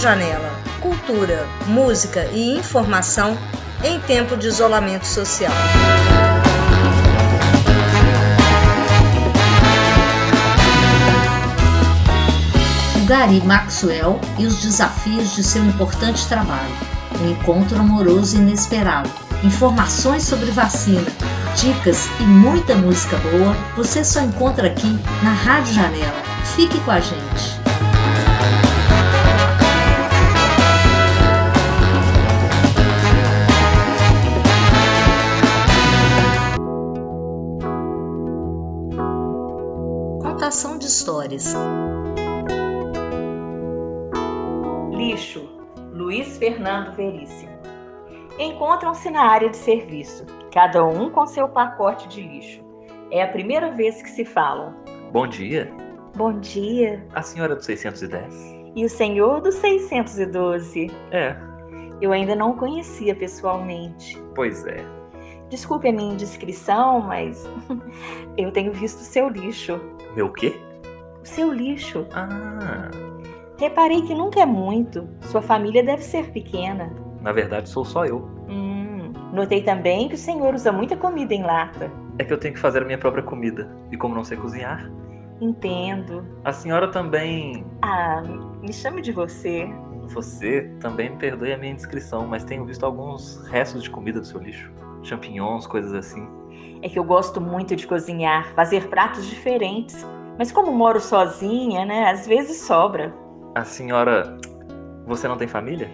Janela. Cultura, música e informação em tempo de isolamento social. Gary Maxwell e os desafios de seu importante trabalho. Um encontro amoroso inesperado. Informações sobre vacina, dicas e muita música boa você só encontra aqui na Rádio Janela. Fique com a gente. Lixo, Luiz Fernando Veríssimo. Encontram-se na área de serviço, cada um com seu pacote de lixo. É a primeira vez que se falam. Bom dia. Bom dia. A senhora do 610? E o senhor do 612? É. Eu ainda não o conhecia pessoalmente. Pois é. Desculpe a minha indiscrição, mas eu tenho visto o seu lixo. Meu quê? O seu lixo. Ah, Reparei que nunca é muito. Sua família deve ser pequena. na verdade sou só eu. Hum, notei também que o senhor usa muita comida em lata. É que eu tenho que fazer a minha própria comida. E como não sei cozinhar, Entendo. a senhora também. Ah, me chame de você. Você também me perdoe a minha indiscrição, mas tenho visto alguns restos de comida do seu lixo. Champignons, coisas assim. É que eu gosto muito de cozinhar, fazer pratos diferentes. Mas como moro sozinha, né? Às vezes sobra. A senhora. Você não tem família?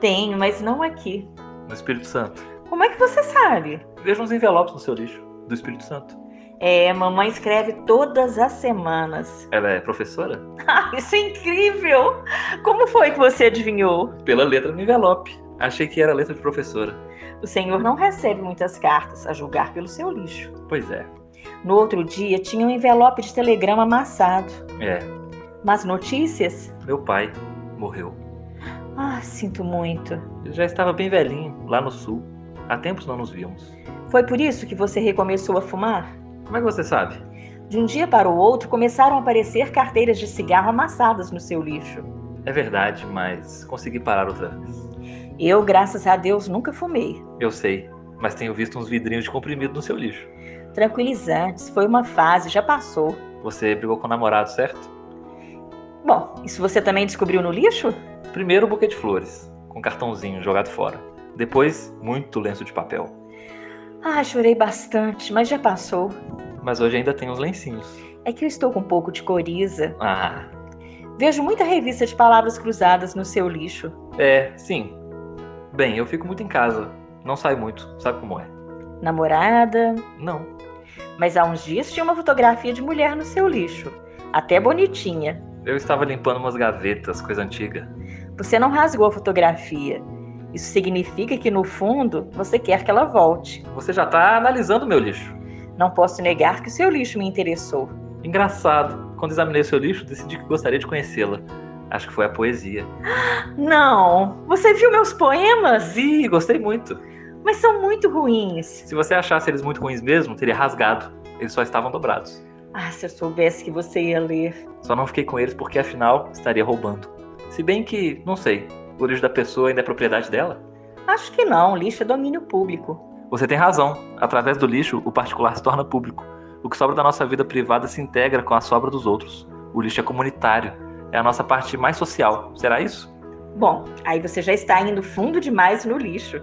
Tenho, mas não aqui. No Espírito Santo. Como é que você sabe? Veja uns envelopes no seu lixo. Do Espírito Santo. É, mamãe escreve todas as semanas. Ela é professora? Ah, isso é incrível! Como foi que você adivinhou? Pela letra no envelope. Achei que era letra de professora. O senhor não recebe muitas cartas, a julgar pelo seu lixo. Pois é. No outro dia tinha um envelope de telegrama amassado. É. Mas notícias? Meu pai morreu. Ah, sinto muito. Ele já estava bem velhinho, lá no sul. Há tempos não nos víamos. Foi por isso que você recomeçou a fumar? Como é que você sabe? De um dia para o outro começaram a aparecer carteiras de cigarro amassadas no seu lixo. É verdade, mas consegui parar outra vez. Eu, graças a Deus, nunca fumei. Eu sei, mas tenho visto uns vidrinhos de comprimido no seu lixo. Tranquilizantes, foi uma fase, já passou. Você brigou com o namorado, certo? Bom, isso você também descobriu no lixo? Primeiro o buquê de flores, com cartãozinho jogado fora. Depois, muito lenço de papel. Ah, chorei bastante, mas já passou. Mas hoje ainda tem uns lencinhos. É que eu estou com um pouco de coriza. Ah, Vejo muita revista de palavras cruzadas no seu lixo. é, sim. Bem, eu fico muito em casa. Não saio muito, sabe como é? Namorada. Não. Mas há uns dias tinha uma fotografia de mulher no seu lixo. Até bonitinha. Eu estava limpando umas gavetas, coisa antiga. Você não rasgou a fotografia. Isso significa que, no fundo, você quer que ela volte. Você já tá analisando meu lixo. Não posso negar que o seu lixo me interessou. Engraçado. Quando examinei seu lixo, decidi que gostaria de conhecê-la. Acho que foi a poesia. Não! Você viu meus poemas? Vi, gostei muito. Mas são muito ruins. Se você achasse eles muito ruins mesmo, teria rasgado. Eles só estavam dobrados. Ah, se eu soubesse que você ia ler. Só não fiquei com eles porque afinal estaria roubando. Se bem que, não sei, o lixo da pessoa ainda é propriedade dela? Acho que não, lixo é domínio público. Você tem razão. Através do lixo, o particular se torna público. O que sobra da nossa vida privada se integra com a sobra dos outros. O lixo é comunitário. É a nossa parte mais social. Será isso? Bom, aí você já está indo fundo demais no lixo.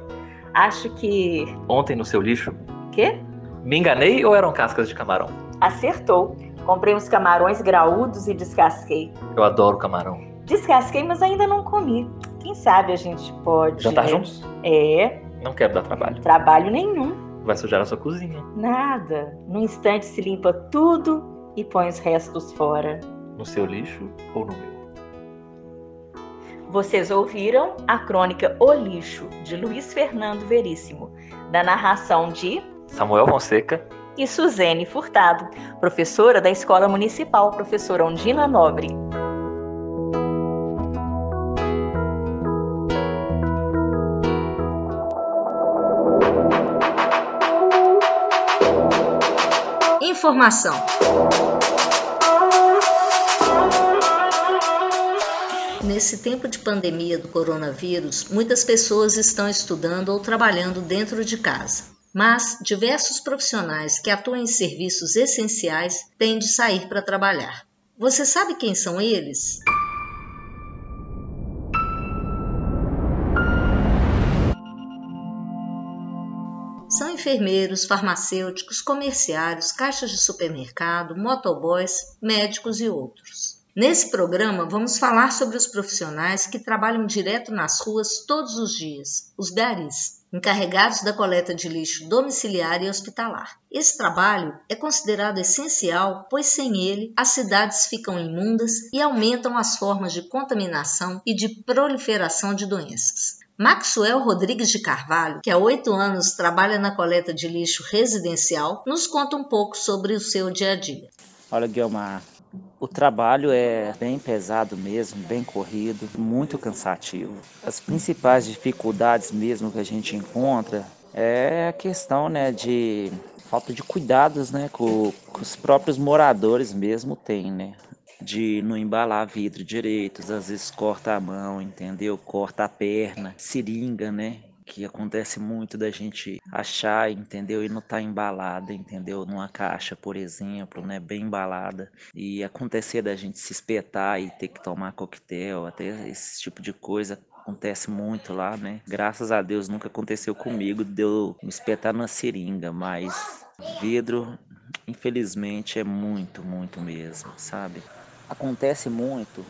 Acho que. Ontem no seu lixo, Quê? me enganei ou eram cascas de camarão? Acertou. Comprei uns camarões graúdos e descasquei. Eu adoro camarão. Descasquei, mas ainda não comi. Quem sabe a gente pode. Jantar juntos? É, Não quero dar trabalho. trabalho nenhum. Vai sujar a sua cozinha. Nada. Num instante se limpa tudo e põe os restos fora. No seu lixo ou no meu? Vocês ouviram a crônica O Lixo, de Luiz Fernando Veríssimo, da narração de Samuel Fonseca, e Suzene Furtado, professora da Escola Municipal, professora Ondina Nobre. Informação. Nesse tempo de pandemia do coronavírus, muitas pessoas estão estudando ou trabalhando dentro de casa. Mas diversos profissionais que atuam em serviços essenciais têm de sair para trabalhar. Você sabe quem são eles? São enfermeiros, farmacêuticos, comerciários, caixas de supermercado, motoboys, médicos e outros. Nesse programa, vamos falar sobre os profissionais que trabalham direto nas ruas todos os dias, os garis, encarregados da coleta de lixo domiciliar e hospitalar. Esse trabalho é considerado essencial, pois sem ele as cidades ficam imundas e aumentam as formas de contaminação e de proliferação de doenças. Maxwell Rodrigues de Carvalho, que há oito anos trabalha na coleta de lixo residencial, nos conta um pouco sobre o seu dia a dia. Olha, Guilmar, o trabalho é bem pesado mesmo, bem corrido, muito cansativo. As principais dificuldades mesmo que a gente encontra é a questão né, de falta de cuidados né, que, que os próprios moradores mesmo têm, né? de não embalar vidro direito, às vezes corta a mão, entendeu? Corta a perna, seringa, né? Que acontece muito da gente achar, entendeu? E não tá embalada, entendeu? Numa caixa, por exemplo, né? Bem embalada. E acontecer da gente se espetar e ter que tomar coquetel, até esse tipo de coisa acontece muito lá, né? Graças a Deus nunca aconteceu comigo de eu me espetar na seringa, mas vidro, infelizmente, é muito, muito mesmo, sabe? Acontece muito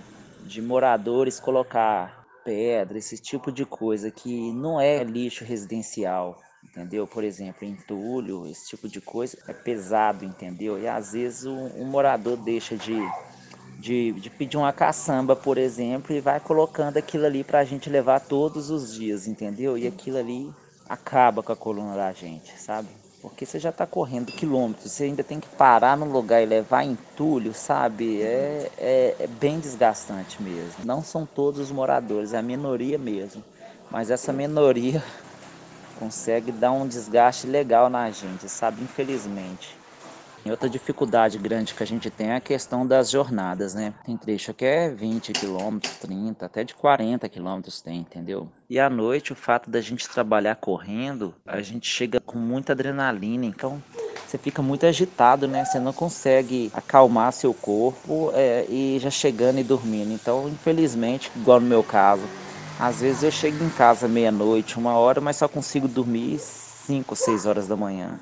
de moradores colocar pedra, esse tipo de coisa que não é lixo residencial, entendeu? Por exemplo, entulho, esse tipo de coisa é pesado, entendeu? E às vezes um, um morador deixa de, de, de, pedir uma caçamba, por exemplo, e vai colocando aquilo ali para a gente levar todos os dias, entendeu? E aquilo ali acaba com a coluna da gente, sabe? Porque você já está correndo quilômetros, você ainda tem que parar no lugar e levar entulho, sabe? É, é, é, bem desgastante mesmo. Não são todos os moradores, é a minoria mesmo. Mas essa minoria consegue dar um desgaste legal na gente, sabe? Infelizmente. E outra dificuldade grande que a gente tem é a questão das jornadas, né? Tem trecho que é 20 km, 30, até de 40 km tem, entendeu? E à noite, o fato da gente trabalhar correndo, a gente chega com muita adrenalina, então você fica muito agitado, né? Você não consegue acalmar seu corpo é, e já chegando e dormindo. Então, infelizmente, igual no meu caso, às vezes eu chego em casa meia-noite, uma hora, mas só consigo dormir 5 ou 6 horas da manhã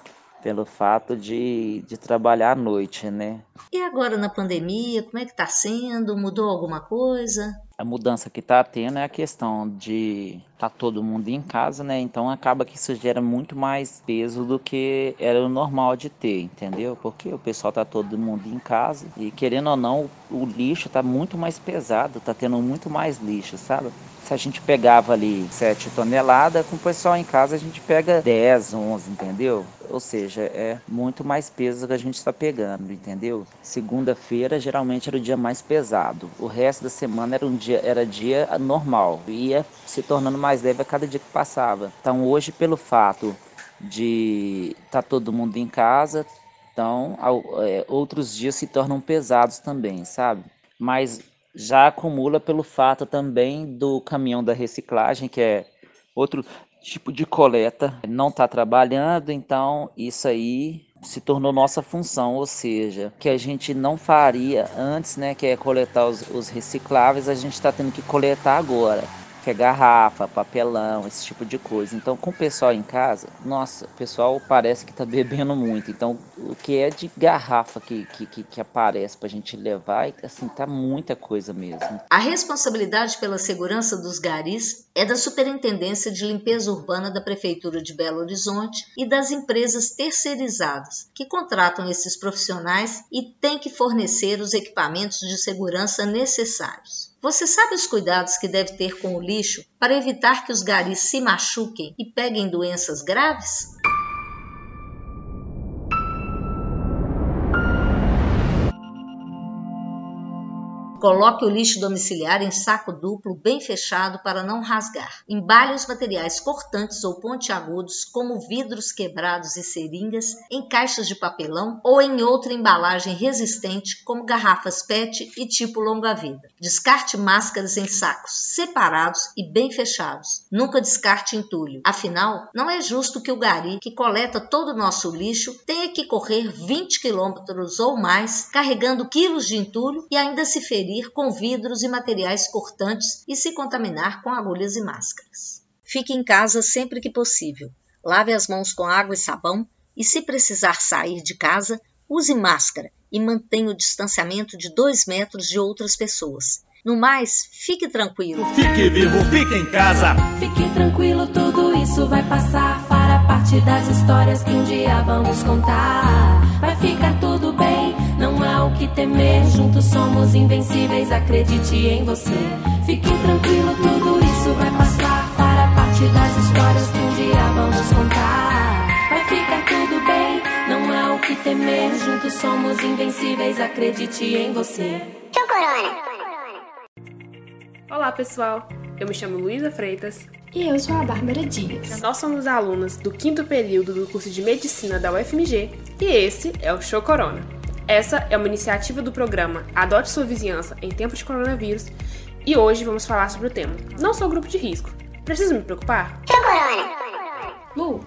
pelo fato de, de trabalhar à noite, né? E agora na pandemia, como é que está sendo? Mudou alguma coisa? A mudança que está tendo é a questão de tá todo mundo em casa, né? Então acaba que isso gera muito mais peso do que era o normal de ter, entendeu? Porque o pessoal tá todo mundo em casa e querendo ou não, o lixo tá muito mais pesado, tá tendo muito mais lixo, sabe? Se a gente pegava ali 7 toneladas, com o pessoal em casa a gente pega 10, 11, entendeu? Ou seja, é muito mais peso que a gente está pegando, entendeu? Segunda-feira geralmente era o dia mais pesado. O resto da semana era um dia, era dia normal. Ia se tornando mais leve a cada dia que passava. Então hoje, pelo fato de estar tá todo mundo em casa, então é, outros dias se tornam pesados também, sabe? Mas já acumula pelo fato também do caminhão da reciclagem, que é outro tipo de coleta, não está trabalhando, então isso aí se tornou nossa função, ou seja, que a gente não faria antes, né, que é coletar os, os recicláveis, a gente está tendo que coletar agora que é garrafa, papelão, esse tipo de coisa. Então, com o pessoal em casa, nossa, o pessoal parece que está bebendo muito. Então, o que é de garrafa que, que, que aparece para a gente levar, assim, tá muita coisa mesmo. A responsabilidade pela segurança dos garis é da Superintendência de Limpeza Urbana da Prefeitura de Belo Horizonte e das empresas terceirizadas, que contratam esses profissionais e têm que fornecer os equipamentos de segurança necessários. Você sabe os cuidados que deve ter com o lixo para evitar que os garis se machuquem e peguem doenças graves? Coloque o lixo domiciliar em saco duplo bem fechado para não rasgar. Embale os materiais cortantes ou pontiagudos, como vidros quebrados e seringas, em caixas de papelão ou em outra embalagem resistente, como garrafas PET e tipo longa-vida. Descarte máscaras em sacos separados e bem fechados. Nunca descarte entulho. Afinal, não é justo que o gari, que coleta todo o nosso lixo, tenha que correr 20 quilômetros ou mais carregando quilos de entulho e ainda se ferir com vidros e materiais cortantes e se contaminar com agulhas e máscaras. Fique em casa sempre que possível. Lave as mãos com água e sabão e, se precisar sair de casa, use máscara e mantenha o distanciamento de 2 metros de outras pessoas. No mais, fique tranquilo. Fique vivo, fique em casa. Fique tranquilo, tudo isso vai passar. Fará parte das histórias que um dia vamos contar. Vai ficar tudo há o que temer. Juntos somos invencíveis, acredite em você. Fique tranquilo, tudo isso vai passar. Fará parte das histórias que um dia vamos contar. Vai ficar tudo bem, não há o que temer. Juntos somos invencíveis, acredite em você. Show Corona! Olá, pessoal. Eu me chamo Luísa Freitas. E eu sou a Bárbara Dias. Nós somos alunas do quinto período do curso de Medicina da UFMG e esse é o Show Corona. Essa é uma iniciativa do programa Adote Sua Vizinhança em Tempo de Coronavírus e hoje vamos falar sobre o tema Não sou grupo de risco. Preciso me preocupar? Corona! Lu,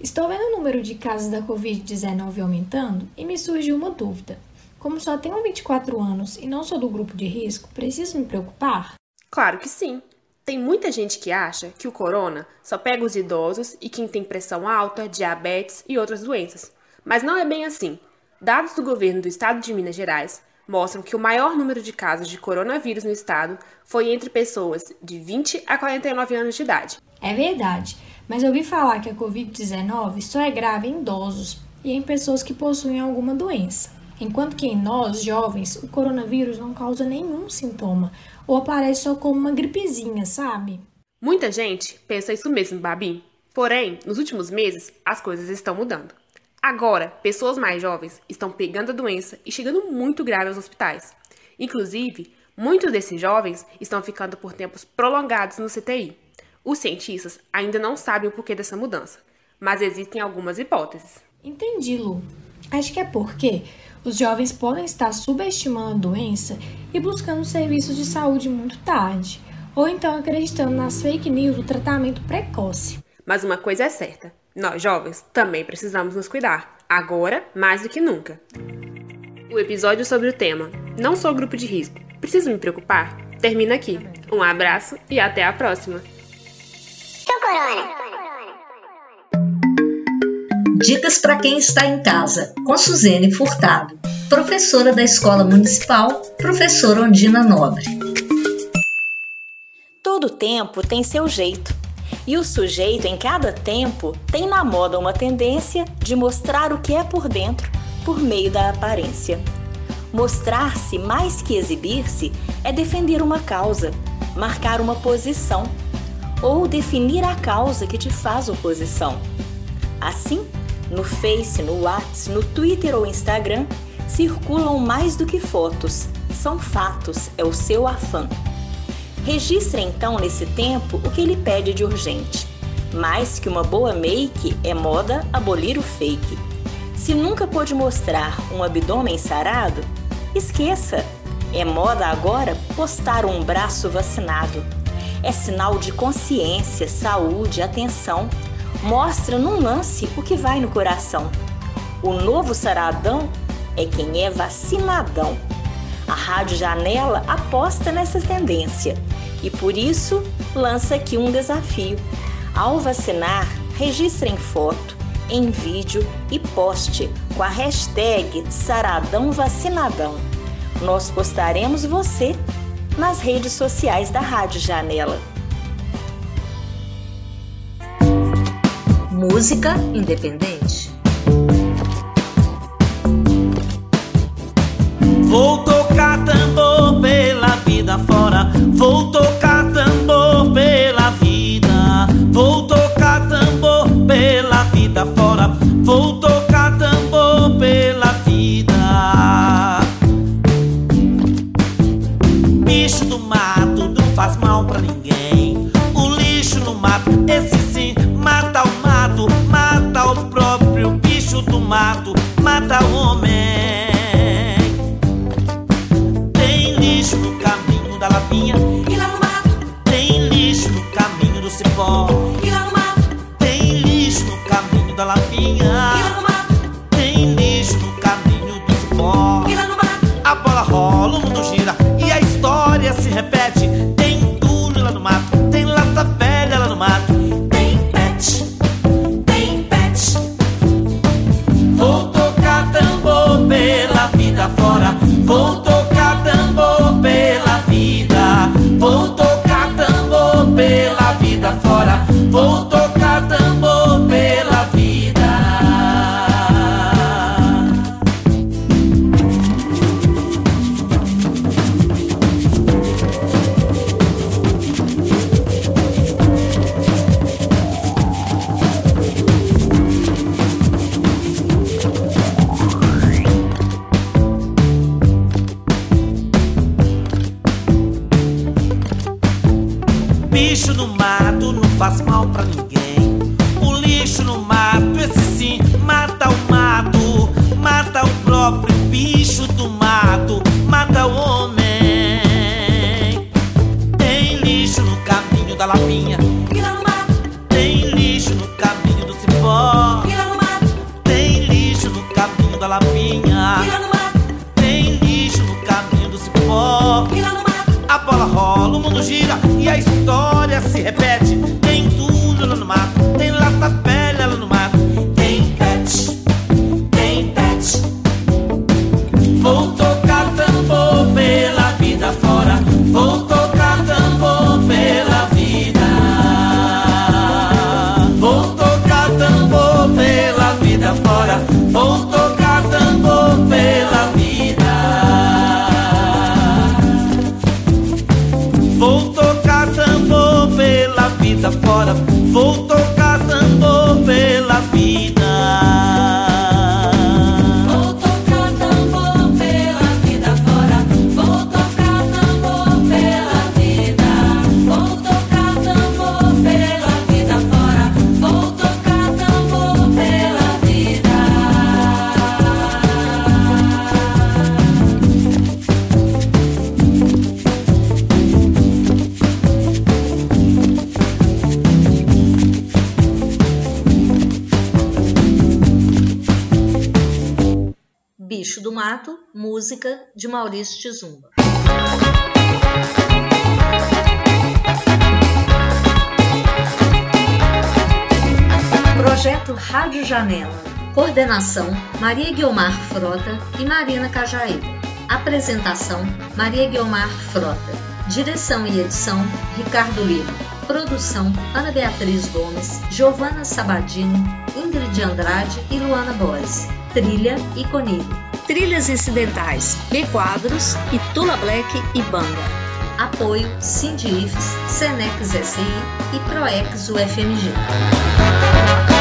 estou vendo o número de casos da Covid-19 aumentando e me surgiu uma dúvida. Como só tenho 24 anos e não sou do grupo de risco, preciso me preocupar? Claro que sim. Tem muita gente que acha que o corona só pega os idosos e quem tem pressão alta, diabetes e outras doenças. Mas não é bem assim. Dados do governo do estado de Minas Gerais mostram que o maior número de casos de coronavírus no estado foi entre pessoas de 20 a 49 anos de idade. É verdade, mas eu ouvi falar que a Covid-19 só é grave em idosos e em pessoas que possuem alguma doença. Enquanto que em nós, jovens, o coronavírus não causa nenhum sintoma, ou aparece só como uma gripezinha, sabe? Muita gente pensa isso mesmo, Babi. Porém, nos últimos meses, as coisas estão mudando. Agora, pessoas mais jovens estão pegando a doença e chegando muito grave aos hospitais. Inclusive, muitos desses jovens estão ficando por tempos prolongados no CTI. Os cientistas ainda não sabem o porquê dessa mudança, mas existem algumas hipóteses. Entendi, Lu. Acho que é porque os jovens podem estar subestimando a doença e buscando serviços de saúde muito tarde, ou então acreditando nas fake news do tratamento precoce. Mas uma coisa é certa: nós jovens também precisamos nos cuidar, agora mais do que nunca. O episódio sobre o tema Não sou grupo de risco, preciso me preocupar? Termina aqui. Um abraço e até a próxima. Corona! Dicas para quem está em casa, com Suzene Furtado, professora da Escola Municipal, professora Ondina Nobre. Todo tempo tem seu jeito. E o sujeito, em cada tempo, tem na moda uma tendência de mostrar o que é por dentro por meio da aparência. Mostrar-se mais que exibir-se é defender uma causa, marcar uma posição ou definir a causa que te faz oposição. Assim, no Face, no WhatsApp, no Twitter ou Instagram, circulam mais do que fotos, são fatos, é o seu afã. Registre então nesse tempo o que ele pede de urgente. Mais que uma boa make, é moda abolir o fake. Se nunca pôde mostrar um abdômen sarado, esqueça. É moda agora postar um braço vacinado. É sinal de consciência, saúde, atenção mostra num lance o que vai no coração. O novo saradão é quem é vacinadão. A Rádio Janela aposta nessa tendência e por isso lança aqui um desafio. Ao vacinar, registre em foto, em vídeo e poste com a hashtag Saradão Vacinadão. Nós postaremos você nas redes sociais da Rádio Janela. música independente. Fora. Se repete. Tem tudo lá no mato, tem lata velha lá no mato. Tem pet, tem pet. Vou tocar tambor pela vida fora. Vou tocar tambor pela vida. Vou tocar tambor pela vida fora. Vou tocar pela vida. Bicho do Mato, música de Maurício Tizumba. Projeto Rádio Janela. Coordenação: Maria Guiomar Frota e Marina Cajaíba. Apresentação: Maria Guiomar Frota. Direção e edição: Ricardo Lima. Produção: Ana Beatriz Gomes, Giovana Sabadini, Ingrid Andrade e Luana Boes. Trilha e Conilho. Trilhas incidentais, B Quadros, Itula Black e Banda. Apoio Sindifes, Senex SI e Proex UFMG.